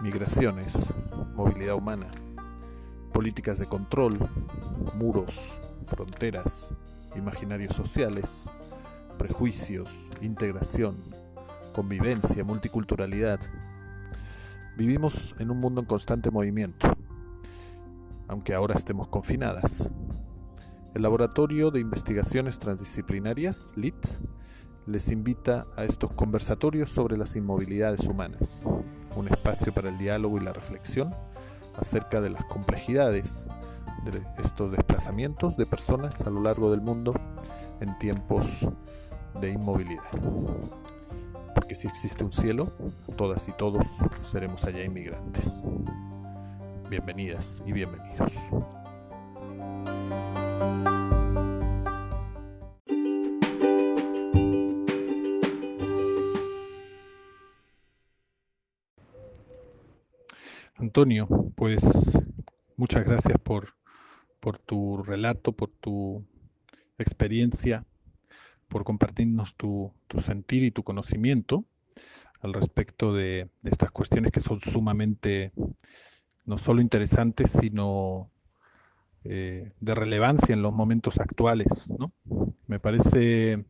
migraciones, movilidad humana, políticas de control, muros, fronteras, imaginarios sociales, prejuicios, integración, convivencia, multiculturalidad. Vivimos en un mundo en constante movimiento, aunque ahora estemos confinadas. El Laboratorio de Investigaciones Transdisciplinarias, LIT, les invita a estos conversatorios sobre las inmovilidades humanas, un espacio para el diálogo y la reflexión acerca de las complejidades de estos desplazamientos de personas a lo largo del mundo en tiempos de inmovilidad. Porque si existe un cielo, todas y todos seremos allá inmigrantes. Bienvenidas y bienvenidos. Antonio, pues muchas gracias por, por tu relato, por tu experiencia, por compartirnos tu, sentir y tu conocimiento al respecto de, estas cuestiones que son sumamente no solo interesantes, sino eh, de relevancia en los momentos actuales. Me parece,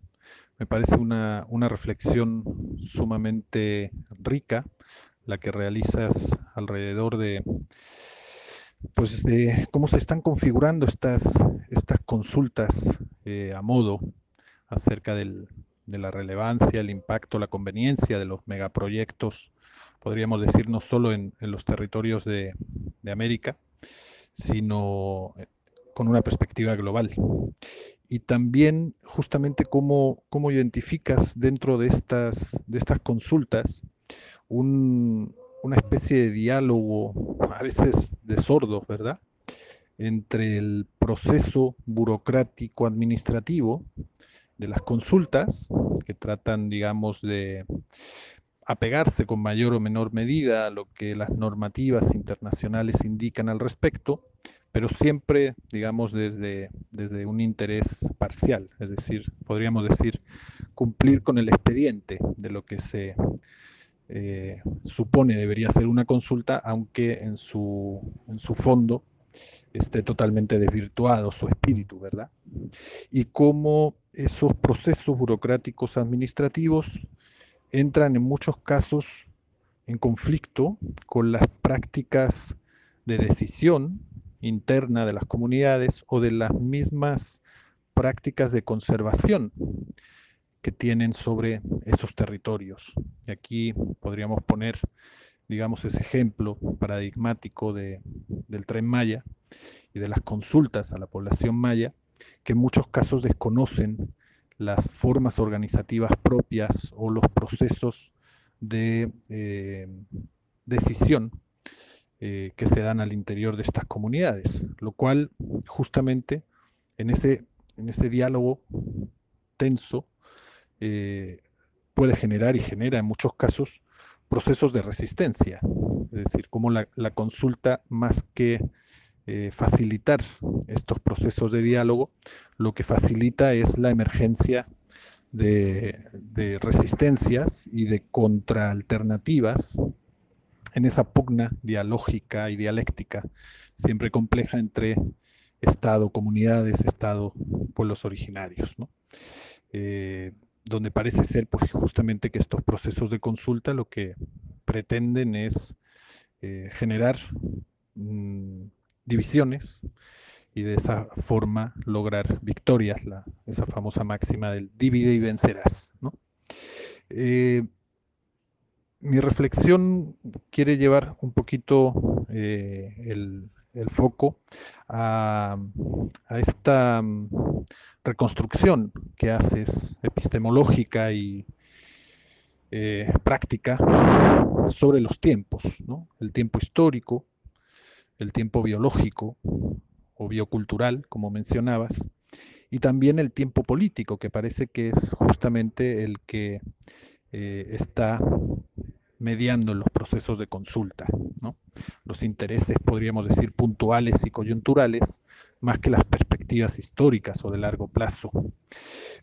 me parece una, una reflexión sumamente rica la que realizas alrededor de pues de cómo se están configurando estas, estas consultas eh, a modo acerca de la relevancia, el impacto, la conveniencia de los megaproyectos, podríamos decir, no solo en, los territorios de, América, sino eh, con una perspectiva global. Y también justamente cómo, cómo identificas dentro de estas, de estas consultas una especie de diálogo, a veces de sordos, ¿verdad? Entre el proceso burocrático administrativo de las consultas, que tratan, digamos, de apegarse con mayor o menor medida a lo que las normativas internacionales indican al respecto, pero siempre, digamos, desde, desde un interés parcial, es decir, podríamos decir, cumplir con el expediente de lo que se eh, supone debería ser una consulta, aunque en su, en su fondo esté totalmente desvirtuado su espíritu, ¿verdad? Y cómo esos procesos burocráticos administrativos entran en muchos casos en conflicto con las prácticas de decisión interna de las comunidades o de las mismas prácticas de conservación que tienen sobre esos territorios. Y aquí podríamos poner, digamos, ese ejemplo paradigmático de, del tren Maya y de las consultas a la población maya, que en muchos casos desconocen las formas organizativas propias o los procesos de eh, decisión eh, que se dan al interior de estas comunidades, lo cual justamente en ese, en ese diálogo tenso eh, puede generar y genera en muchos casos procesos de resistencia. Es decir, como la, consulta más que eh, facilitar estos procesos de diálogo, lo que facilita es la emergencia de, resistencias y de contraalternativas en esa pugna dialógica y dialéctica, siempre compleja entre Estado, comunidades, Estado, pueblos originarios. ¿no? Eh, donde parece ser pues, justamente que estos procesos de consulta lo que pretenden es eh, generar mm, divisiones y de esa forma lograr victorias, la, esa famosa máxima del divide y vencerás. Eh, mi reflexión quiere llevar un poquito eh, el, foco a, esta reconstrucción que haces epistemológica y eh, práctica sobre los tiempos, el tiempo histórico, el tiempo biológico o biocultural, como mencionabas, y también el tiempo político, que parece que es justamente el que eh, está mediando los procesos de consulta, los intereses, podríamos decir, puntuales y coyunturales, más que las perspectivas históricas o de largo plazo.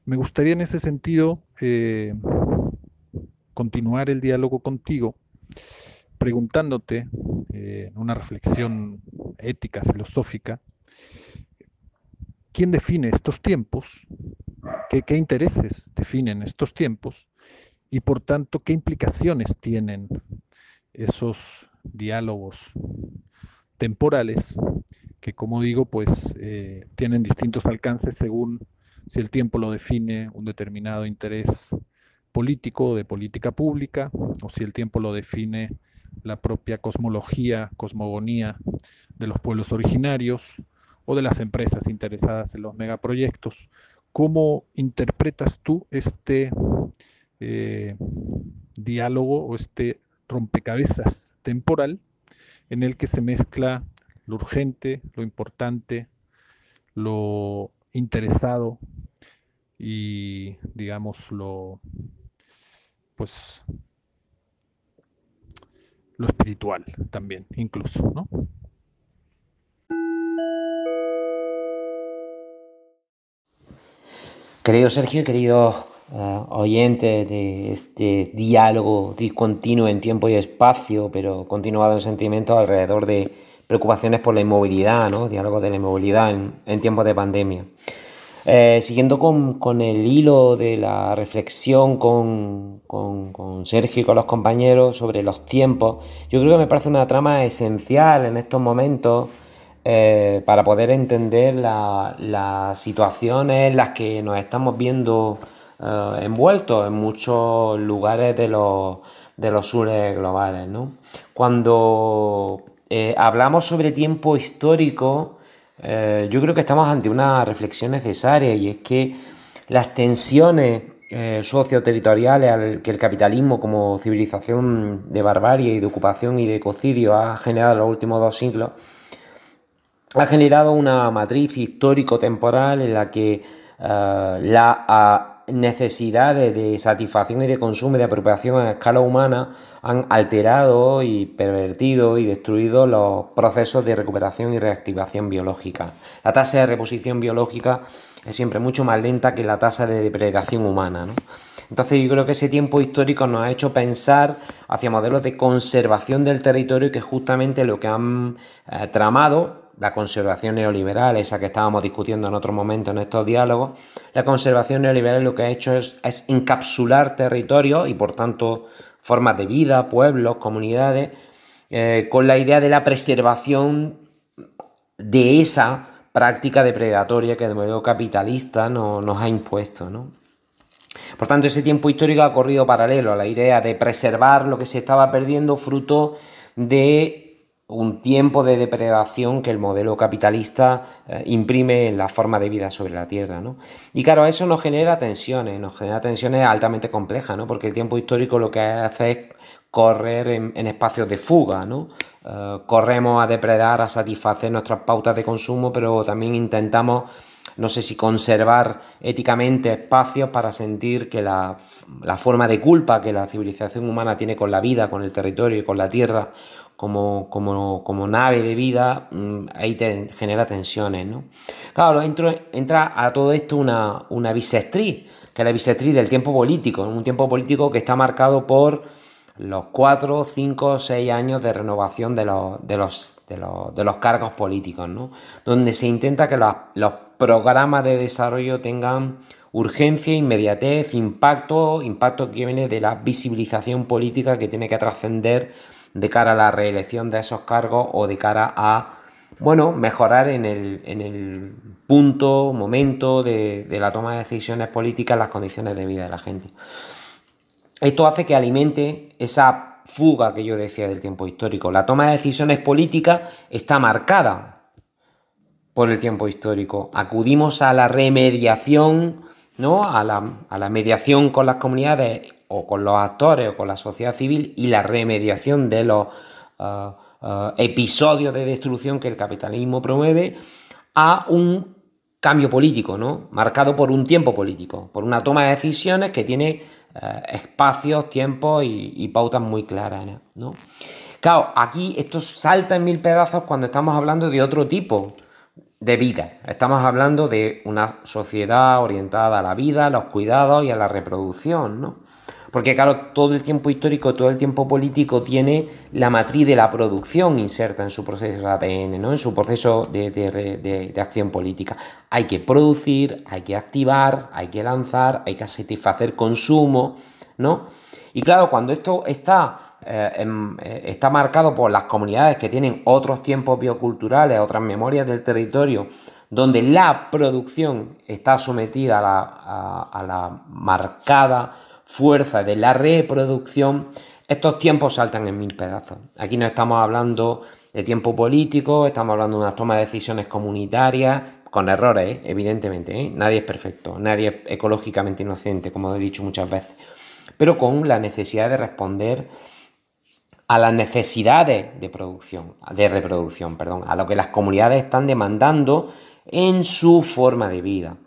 Me gustaría en ese sentido eh, continuar el diálogo contigo, preguntándote, eh, en una reflexión ética, filosófica, ¿quién define estos tiempos? ¿Qué, ¿Qué, intereses definen estos tiempos? Y por tanto, ¿qué implicaciones tienen esos diálogos temporales que, como digo, pues eh, tienen distintos alcances según si el tiempo lo define un determinado interés político de política pública o si el tiempo lo define la propia cosmología, cosmogonía de los pueblos originarios o de las empresas interesadas en los megaproyectos. ¿Cómo interpretas tú este eh, diálogo o este rompecabezas temporal en el que se mezcla lo urgente, lo importante, lo interesado y digamos lo pues lo espiritual también incluso, ¿no? Querido Sergio, querido uh, oyente de este diálogo continuo en tiempo y espacio, pero continuado en sentimientos alrededor de preocupaciones por la inmovilidad, ¿no? diálogo de la inmovilidad en, tiempos de pandemia. Eh, siguiendo con, el hilo de la reflexión con, con, Sergio y con los compañeros sobre los tiempos, yo creo que me parece una trama esencial en estos momentos eh, para poder entender las situaciones en las que nos estamos viendo eh, envueltos en muchos lugares de los, de los sures globales. Cuando eh, hablamos sobre tiempo histórico, yo creo que estamos ante una reflexión necesaria y es que las tensiones socioterritoriales que el capitalismo como civilización de barbarie y de ocupación y de ecocidio ha generado en los últimos dos siglos, ha generado una matriz histórico-temporal en la que uh, las necesidades de satisfacción y de consumo y de apropiación a escala humana han alterado y pervertido y destruido los procesos de recuperación y reactivación biológica. La tasa de reposición biológica es siempre mucho más lenta que la tasa de depredación humana. Entonces yo creo que ese tiempo histórico nos ha hecho pensar hacia modelos de conservación del territorio que justamente lo que han eh, tramado la conservación neoliberal, esa que estábamos discutiendo en otro momento en estos diálogos, la conservación neoliberal lo que ha hecho es, encapsular territorios y por tanto formas de vida, pueblos, comunidades, eh, con la idea de la preservación de esa práctica depredatoria que de modo capitalista nos ha impuesto. Por tanto, ese tiempo histórico ha corrido paralelo a la idea de preservar lo que se estaba perdiendo fruto de un tiempo de depredación que el modelo capitalista eh, imprime en la forma de vida sobre la Tierra. ¿no? Y claro, eso nos genera tensiones, nos genera tensiones altamente complejas, ¿no? porque el tiempo histórico lo que hace es correr en, espacios de fuga, ¿no? Eh, corremos a depredar, a satisfacer nuestras pautas de consumo, pero también intentamos no sé si conservar éticamente espacios para sentir que la, forma de culpa que la civilización humana tiene con la vida, con el territorio y con la tierra como, como, nave de vida, mm, ahí te genera tensiones, ¿no? Claro, entra a todo esto una, una bisectriz, que es la bisectriz del tiempo político, un tiempo político que está marcado por los cuatro, cinco, seis años de renovación de los, de los, de los, cargos políticos, ¿no? Donde se intenta que los, los programas de desarrollo tengan urgencia, inmediatez, impacto, impacto que viene de la visibilización política que tiene que trascender de cara a la reelección de esos cargos o de cara a, bueno, mejorar en el, punto, momento de, la toma de decisiones políticas las condiciones de vida de la gente. Esto hace que alimente esa fuga que yo decía del tiempo histórico. La toma de decisiones políticas está marcada por el tiempo histórico. Acudimos a la remediación, ¿no? A la, a la mediación con las comunidades o con los actores o con la sociedad civil y la remediación de los uh, uh, episodios de destrucción que el capitalismo promueve a un cambio político, ¿no? Marcado por un tiempo político, por una toma de decisiones que tiene uh, espacios, tiempos y, pautas muy claras, ¿no? Claro, aquí esto salta en mil pedazos cuando estamos hablando de otro tipo de vida. Estamos hablando de una sociedad orientada a la vida, a los cuidados y a la reproducción, ¿no? Porque claro, todo el tiempo histórico, todo el tiempo político tiene la matriz de la producción inserta en su proceso de ADN, ¿no? en su proceso de, de, acción política. Hay que producir, hay que activar, hay que lanzar, hay que satisfacer consumo, ¿no? Y claro, cuando esto está, eh, eh, está marcado por las comunidades que tienen otros tiempos bioculturales, otras memorias del territorio, donde la producción está sometida a la marcada fuerza de la reproducción, estos tiempos saltan en mil pedazos. Aquí no estamos hablando de tiempo político, estamos hablando de una toma de decisiones comunitarias, con errores, ¿eh? evidentemente. Nadie es perfecto, nadie es ecológicamente inocente, como he dicho muchas veces, pero con la necesidad de responder a las necesidades de producción, de reproducción, perdón, a lo que las comunidades están demandando en su forma de vida.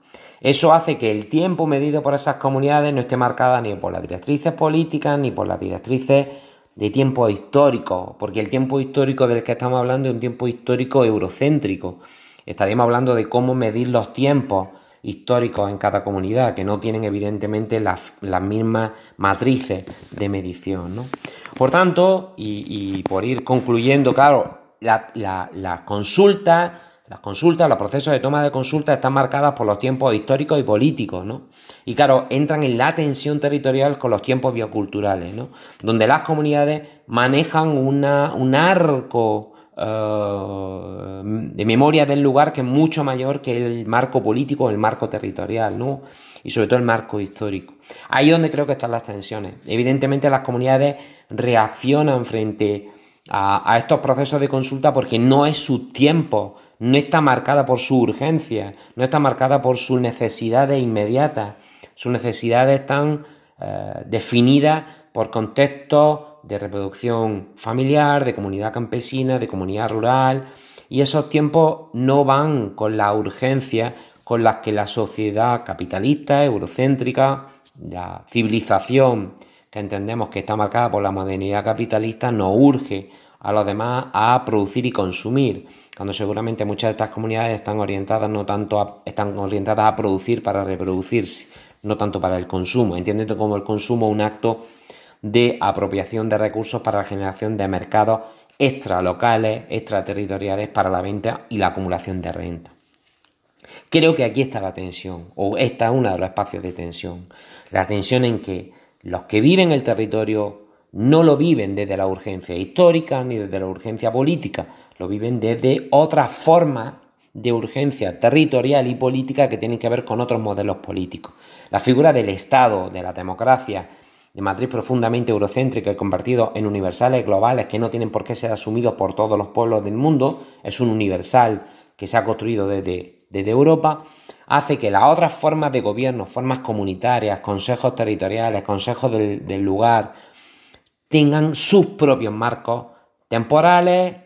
Eso hace que el tiempo medido por esas comunidades no esté marcada ni por las directrices políticas ni por las directrices de tiempo histórico, porque el tiempo histórico del que estamos hablando es un tiempo histórico eurocéntrico. Estaríamos hablando de cómo medir los tiempos históricos en cada comunidad, que no tienen evidentemente las, mismas matrices de medición. Por tanto, y, por ir concluyendo, claro, la, la consulta las consultas, los procesos de toma de consulta están marcadas por los tiempos históricos y políticos, ¿no? Y claro, entran en la tensión territorial con los tiempos bioculturales, ¿no? Donde las comunidades manejan una, un arco eh, de memoria del lugar que es mucho mayor que el marco político, el marco territorial, ¿no? Y sobre todo el marco histórico. Ahí es donde creo que están las tensiones. Evidentemente las comunidades reaccionan frente a, estos procesos de consulta porque no es su tiempo no está marcada por su urgencia, no está marcada por sus necesidades inmediatas. Sus necesidades están eh, definidas por contextos de reproducción familiar, de comunidad campesina, de comunidad rural, y esos tiempos no van con la urgencia con las que la sociedad capitalista, eurocéntrica, la civilización que entendemos que está marcada por la modernidad capitalista, nos urge a los demás a producir y consumir cuando seguramente muchas de estas comunidades están orientadas no tanto a, están orientadas a producir para reproducirse, no tanto para el consumo, entiéndete como el consumo un acto de apropiación de recursos para la generación de mercados extralocales, extraterritoriales para la venta y la acumulación de renta. Creo que aquí está la tensión, o esta es uno de los espacios de tensión. La tensión en que los que viven el territorio no lo viven desde la urgencia histórica ni desde la urgencia política, lo viven desde otras formas de urgencia territorial y política que tienen que ver con otros modelos políticos. La figura del Estado, de la democracia, de matriz profundamente eurocéntrica y convertido en universales globales que no tienen por qué ser asumidos por todos los pueblos del mundo, es un universal que se ha construido desde, Europa, hace que las otras formas de gobierno, formas comunitarias, consejos territoriales, consejos del, del lugar, tengan sus propios marcos temporales,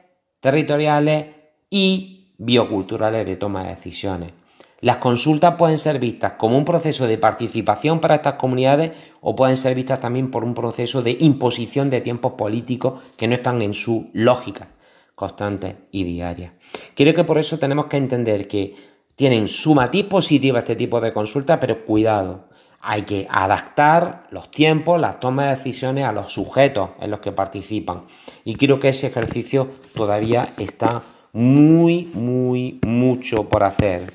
territoriales y bioculturales de toma de decisiones. Las consultas pueden ser vistas como un proceso de participación para estas comunidades o pueden ser vistas también por un proceso de imposición de tiempos políticos que no están en su lógica constante y diaria. Creo que por eso tenemos que entender que tienen su matiz este tipo de consultas, pero cuidado, hay que adaptar los tiempos, las tomas de decisiones a los sujetos en los que participan. Y creo que ese ejercicio todavía está muy, muy, mucho por hacer.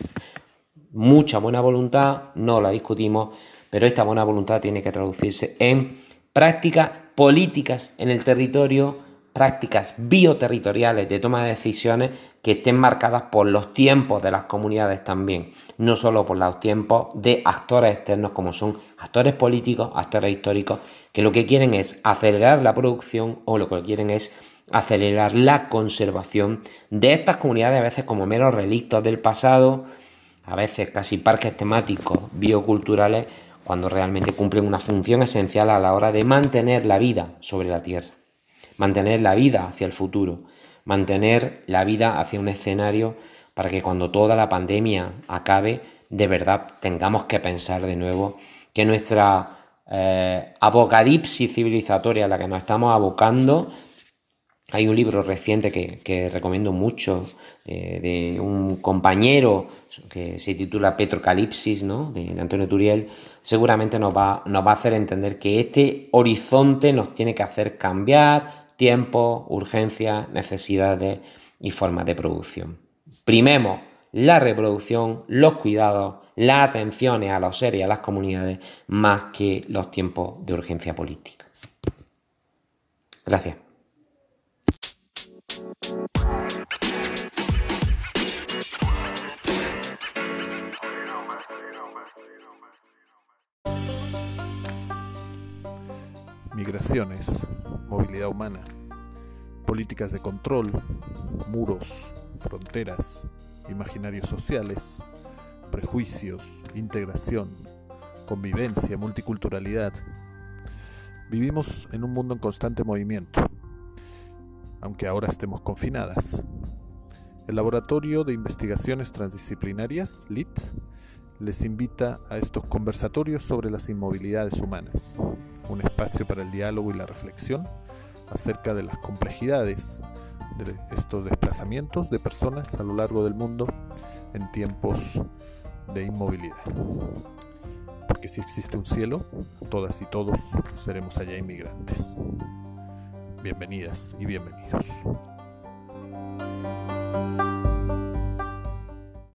Mucha buena voluntad, no la discutimos, pero esta buena voluntad tiene que traducirse en prácticas políticas en el territorio, prácticas bioterritoriales de toma de decisiones que estén marcadas por los tiempos de las comunidades también, no solo por los tiempos de actores externos como son actores políticos, actores históricos, que lo que quieren es acelerar la producción o lo que quieren es acelerar la conservación de estas comunidades a veces como meros relictos del pasado, a veces casi parques temáticos bioculturales, cuando realmente cumplen una función esencial a la hora de mantener la vida sobre la Tierra, mantener la vida hacia el futuro. Mantener la vida hacia un escenario para que cuando toda la pandemia acabe, de verdad tengamos que pensar de nuevo que nuestra eh, apocalipsis civilizatoria a la que nos estamos abocando Hay un libro reciente que, recomiendo mucho de, un compañero que se titula Petrocalipsis, ¿no? de, Antonio Turiel. Seguramente nos va, nos va a hacer entender que este horizonte nos tiene que hacer cambiar tiempo, urgencias, necesidades y formas de producción. Primemos la reproducción, los cuidados, las atenciones a los seres y a las comunidades, más que los tiempos de urgencia política. Gracias. Migraciones, movilidad humana, políticas de control, muros, fronteras, imaginarios sociales, prejuicios, integración, convivencia, multiculturalidad. Vivimos en un mundo en constante movimiento, aunque ahora estemos confinadas. El Laboratorio de Investigaciones Transdisciplinarias, LIT, les invita a estos conversatorios sobre las inmovilidades humanas, un espacio para el diálogo y la reflexión acerca de las complejidades de estos desplazamientos de personas a lo largo del mundo en tiempos de inmovilidad. Porque si existe un cielo, todas y todos seremos allá inmigrantes. Bienvenidas y bienvenidos.